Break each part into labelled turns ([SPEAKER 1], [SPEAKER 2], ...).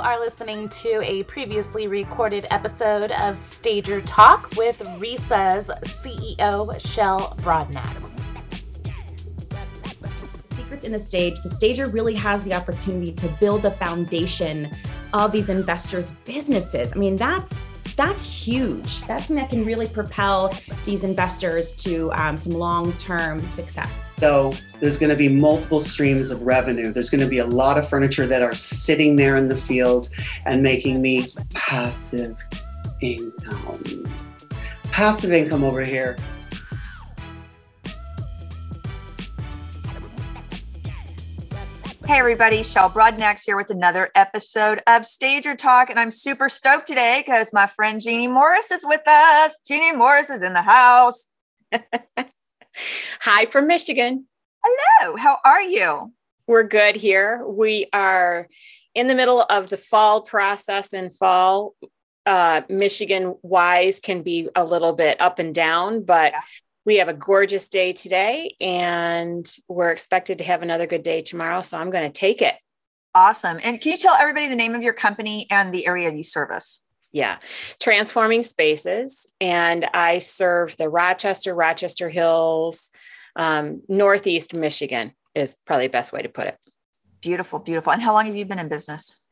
[SPEAKER 1] are listening to a previously recorded episode of Stager Talk with RESA's CEO, Shell Brodnax.
[SPEAKER 2] Secrets in the stage, the stager really has the opportunity to build the foundation of these investors' businesses. I mean, that's that's huge. That's something that can really propel these investors to um, some long-term success.
[SPEAKER 3] So there's going to be multiple streams of revenue. There's going to be a lot of furniture that are sitting there in the field and making me passive income. Passive income over here
[SPEAKER 4] Hey everybody, Shell Brodnax here with another episode of Stager Talk, and I'm super stoked today because my friend Jeannie Morris is with us. Jeannie Morris is in the house.
[SPEAKER 5] Hi from Michigan.
[SPEAKER 4] Hello, how are you?
[SPEAKER 5] We're good here. We are in the middle of the fall process, and fall uh, Michigan wise can be a little bit up and down, but yeah we have a gorgeous day today and we're expected to have another good day tomorrow. So I'm going to take it.
[SPEAKER 4] Awesome. And can you tell everybody the name of your company and the area you service?
[SPEAKER 5] Yeah, Transforming Spaces. And I serve the Rochester, Rochester Hills, um, Northeast Michigan is probably the best way to put it.
[SPEAKER 4] Beautiful, beautiful. And how long have you been in business?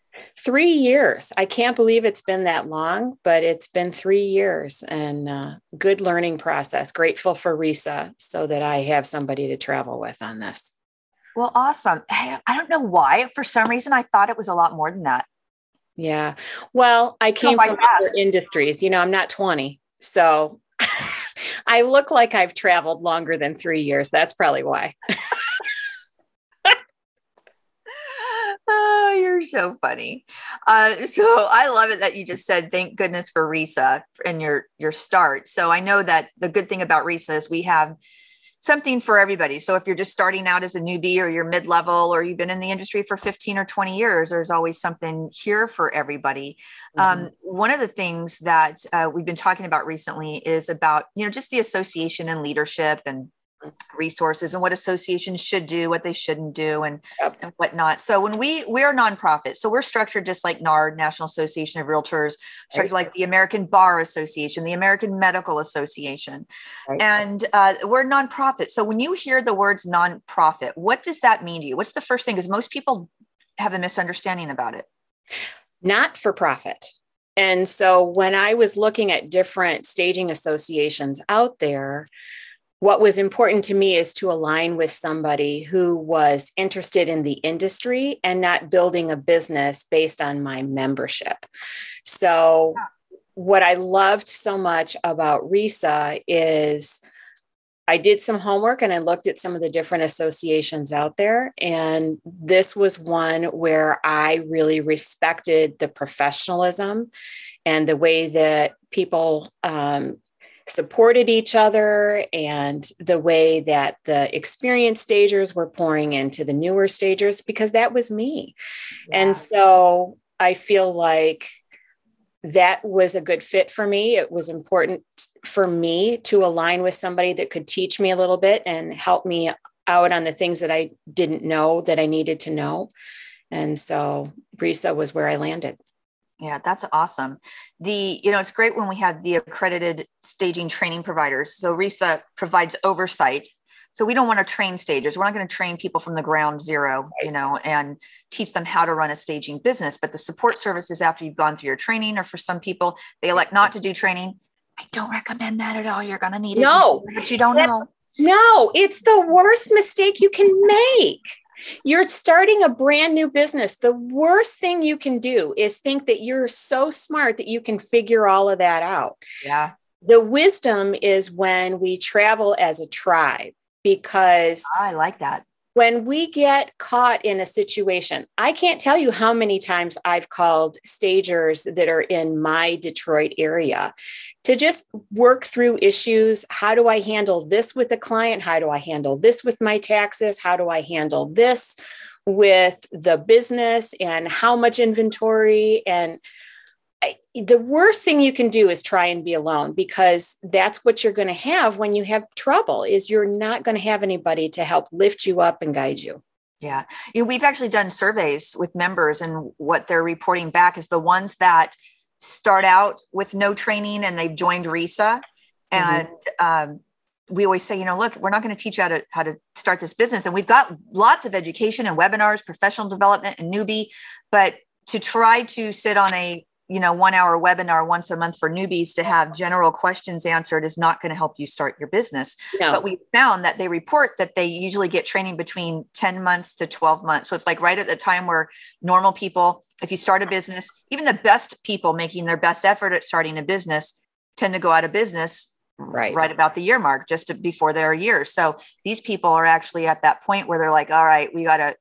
[SPEAKER 5] Three years. I can't believe it's been that long, but it's been three years and uh, good learning process. Grateful for RESA so that I have somebody to travel with on this.
[SPEAKER 4] Well, awesome. I don't know why. For some reason, I thought it was a lot more than that.
[SPEAKER 5] Yeah. Well, I came from other industries. You know, I'm not 20. So I look like I've traveled longer than three years. That's probably why.
[SPEAKER 4] oh, you're so funny. Uh, so I love it that you just said thank goodness for RESA and your your start. So I know that the good thing about RESA is we have something for everybody. So if you're just starting out as a newbie or you're mid-level or you've been in the industry for 15 or 20 years, there's always something here for everybody. Mm-hmm. Um, one of the things that uh, we've been talking about recently is about, you know, just the association and leadership and resources and what associations should do, what they shouldn't do, and, yep. and whatnot. So when we we're nonprofit, so we're structured just like NARD, National Association of Realtors, structured right. like the American Bar Association, the American Medical Association, right. and uh, we're nonprofit. So when you hear the words nonprofit, what does that mean to you? What's the first thing? Because most people have a misunderstanding about it.
[SPEAKER 5] Not for profit. And so when I was looking at different staging associations out there, what was important to me is to align with somebody who was interested in the industry and not building a business based on my membership. So, what I loved so much about RESA is I did some homework and I looked at some of the different associations out there. And this was one where I really respected the professionalism and the way that people um, supported each other and the way that the experienced stagers were pouring into the newer stagers because that was me. Yeah. And so I feel like that was a good fit for me. It was important for me to align with somebody that could teach me a little bit and help me out on the things that I didn't know that I needed to know. And so RESA was where I landed.
[SPEAKER 4] Yeah, that's awesome. The, you know, it's great when we have the accredited staging training providers. So RESA provides oversight. So we don't want to train stagers. We're not going to train people from the ground zero, you know, and teach them how to run a staging business. But the support services after you've gone through your training, or for some people, they elect not to do training. I don't recommend that at all. You're going to need it.
[SPEAKER 5] No,
[SPEAKER 4] but you don't know.
[SPEAKER 5] No, it's the worst mistake you can make. You're starting a brand new business. The worst thing you can do is think that you're so smart that you can figure all of that out.
[SPEAKER 4] Yeah.
[SPEAKER 5] The wisdom is when we travel as a tribe because ah,
[SPEAKER 4] I like that
[SPEAKER 5] when we get caught in a situation, I can't tell you how many times I've called stagers that are in my Detroit area to just work through issues. How do I handle this with the client? How do I handle this with my taxes? How do I handle this with the business and how much inventory? And the worst thing you can do is try and be alone because that's what you're going to have when you have trouble is you're not going to have anybody to help lift you up and guide you
[SPEAKER 4] Yeah. You know, we've actually done surveys with members, and what they're reporting back is the ones that start out with no training and they've joined RESA. Mm-hmm. And um, we always say, you know, look, we're not going to teach you how to how to start this business. And we've got lots of education and webinars, professional development and newbie, but to try to sit on a you know one hour webinar once a month for newbies to have general questions answered is not going to help you start your business. No. but we found that they report that they usually get training between 10 months to 12 months. So it's like right at the time where normal people if you start a business even the best people making their best effort at starting a business tend to go out of business right. right about the year mark just to, before their year. So these people are actually at that point where they're like all right we got to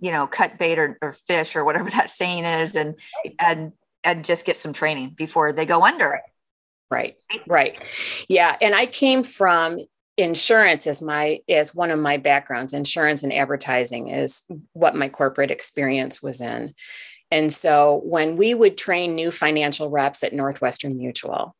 [SPEAKER 4] you know cut bait or, or fish or whatever that saying is and and and just get some training before they go under.
[SPEAKER 5] Right. Right. Yeah. And I came from insurance as my as one of my backgrounds insurance and advertising is what my corporate experience was in and so when we would train new financial reps at northwestern mutual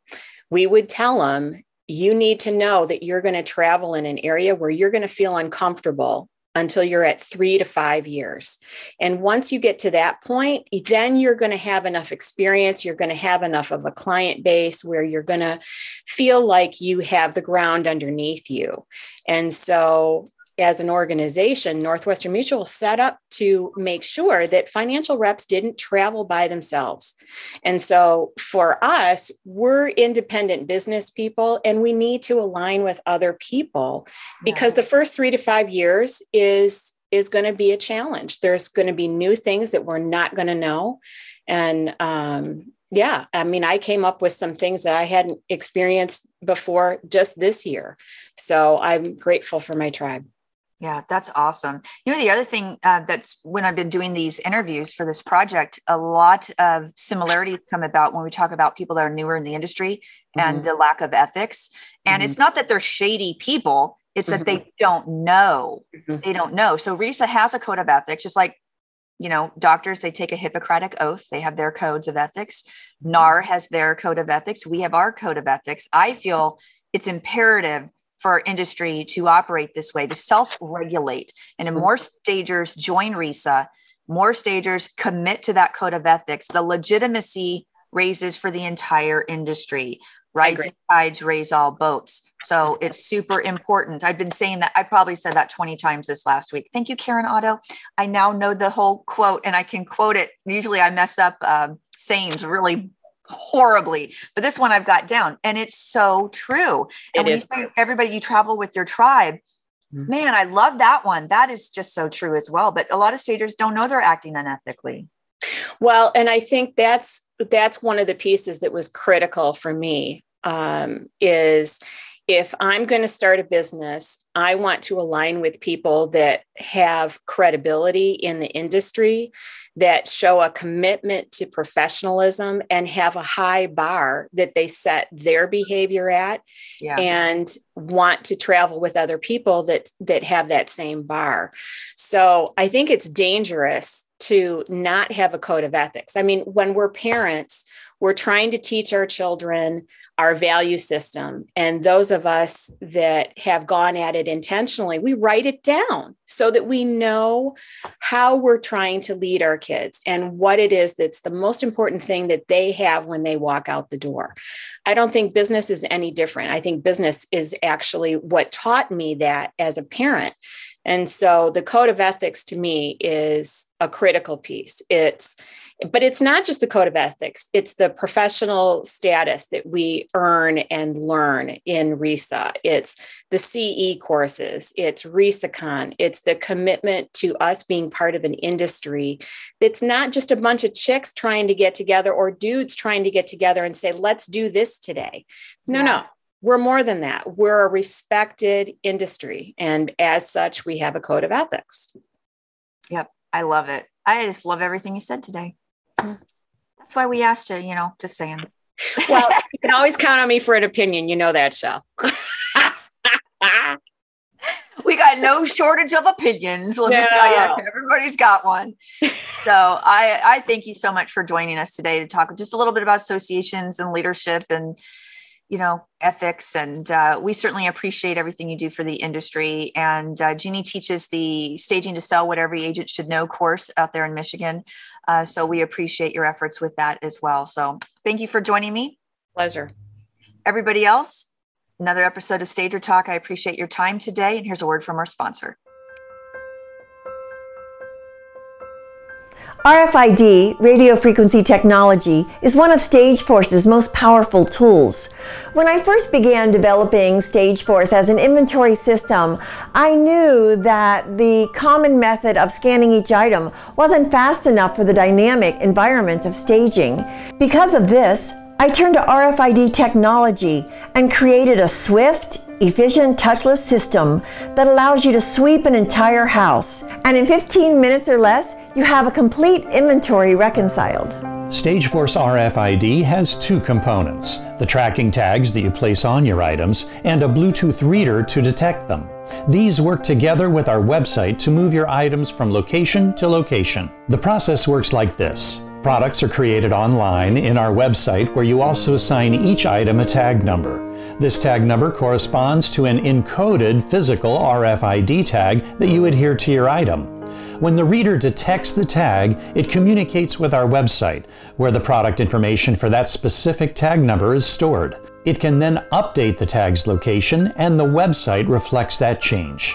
[SPEAKER 5] we would tell them you need to know that you're going to travel in an area where you're going to feel uncomfortable until you're at three to five years. And once you get to that point, then you're going to have enough experience. You're going to have enough of a client base where you're going to feel like you have the ground underneath you. And so as an organization, Northwestern Mutual set up to make sure that financial reps didn't travel by themselves. And so for us, we're independent business people and we need to align with other people because the first 3 to 5 years is is going to be a challenge. There's going to be new things that we're not going to know and um, yeah, I mean, I came up with some things that I hadn't experienced before just this year. So I'm grateful for my tribe.
[SPEAKER 4] Yeah, that's awesome. You know, the other thing uh, that's when I've been doing these interviews for this project, a lot of similarities come about when we talk about people that are newer in the industry mm-hmm. and the lack of ethics. And mm-hmm. it's not that they're shady people, it's mm-hmm. that they don't know. Mm-hmm. They don't know. So RESA has a code of ethics, just like, you know, doctors, they take a Hippocratic oath, they have their codes of ethics. Mm-hmm. NAR has their code of ethics. We have our code of ethics. I feel it's imperative for our industry to operate this way, to self regulate. And if more stagers join RESA, more stagers commit to that code of ethics, the legitimacy raises for the entire industry. Rising tides raise all boats. So it's super important. I've been saying that. I probably said that 20 times this last week. Thank you, Karen Otto. I now know the whole quote and I can quote it. Usually I mess up um, sayings really horribly, but this one I've got down and it's so true. And it when is. you say everybody you travel with your tribe, mm-hmm. man, I love that one. That is just so true as well. But a lot of stagers don't know they're acting unethically.
[SPEAKER 5] Well, and I think that's that's one of the pieces that was critical for me um, is if I'm going to start a business, I want to align with people that have credibility in the industry, that show a commitment to professionalism and have a high bar that they set their behavior at yeah. and want to travel with other people that that have that same bar. So I think it's dangerous to not have a code of ethics. I mean, when we're parents, we're trying to teach our children our value system. And those of us that have gone at it intentionally, we write it down so that we know how we're trying to lead our kids and what it is that's the most important thing that they have when they walk out the door. I don't think business is any different. I think business is actually what taught me that as a parent. And so the code of ethics to me is a critical piece. It's but it's not just the code of ethics, it's the professional status that we earn and learn in RESA. It's the CE courses, it's RESACon, it's the commitment to us being part of an industry that's not just a bunch of chicks trying to get together or dudes trying to get together and say, let's do this today. No, yeah. no. We're more than that. We're a respected industry. And as such, we have a code of ethics.
[SPEAKER 4] Yep. I love it. I just love everything you said today. That's why we asked you, you know, just saying.
[SPEAKER 5] Well, you can always count on me for an opinion. You know that, Shell.
[SPEAKER 4] we got no shortage of opinions. Let me tell you, everybody's got one. so I, I thank you so much for joining us today to talk just a little bit about associations and leadership and you know ethics and uh, we certainly appreciate everything you do for the industry. And uh, jeannie teaches the staging to sell what every agent should know course out there in michigan. Uh, so we appreciate your efforts with that as well. So thank you for joining me.
[SPEAKER 5] Pleasure.
[SPEAKER 4] Everybody else another episode of stager talk. I appreciate your time today and here's a word from our sponsor
[SPEAKER 6] RFID, radio frequency technology, is one of StageForce's most powerful tools. When I first began developing StageForce as an inventory system, I knew that the common method of scanning each item wasn't fast enough for the dynamic environment of staging. Because of this, I turned to RFID technology and created a swift, efficient touchless system that allows you to sweep an entire house. And in 15 minutes or less, you have a complete inventory reconciled.
[SPEAKER 7] StageForce RFID has two components the tracking tags that you place on your items and a Bluetooth reader to detect them. These work together with our website to move your items from location to location. The process works like this. Products are created online in our website where you also assign each item a tag number. This tag number corresponds to an encoded physical RFID tag that you adhere to your item. When the reader detects the tag, it communicates with our website, where the product information for that specific tag number is stored. It can then update the tag's location, and the website reflects that change.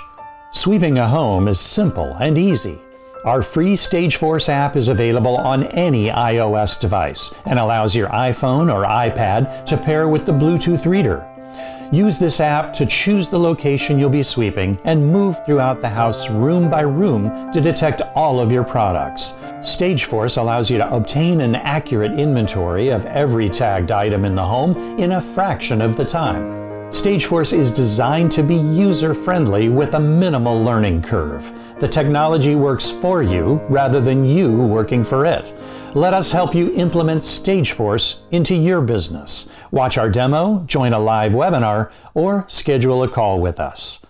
[SPEAKER 7] Sweeping a home is simple and easy. Our free StageForce app is available on any iOS device and allows your iPhone or iPad to pair with the Bluetooth reader. Use this app to choose the location you'll be sweeping and move throughout the house room by room to detect all of your products. StageForce allows you to obtain an accurate inventory of every tagged item in the home in a fraction of the time. StageForce is designed to be user friendly with a minimal learning curve. The technology works for you rather than you working for it. Let us help you implement StageForce into your business. Watch our demo, join a live webinar, or schedule a call with us.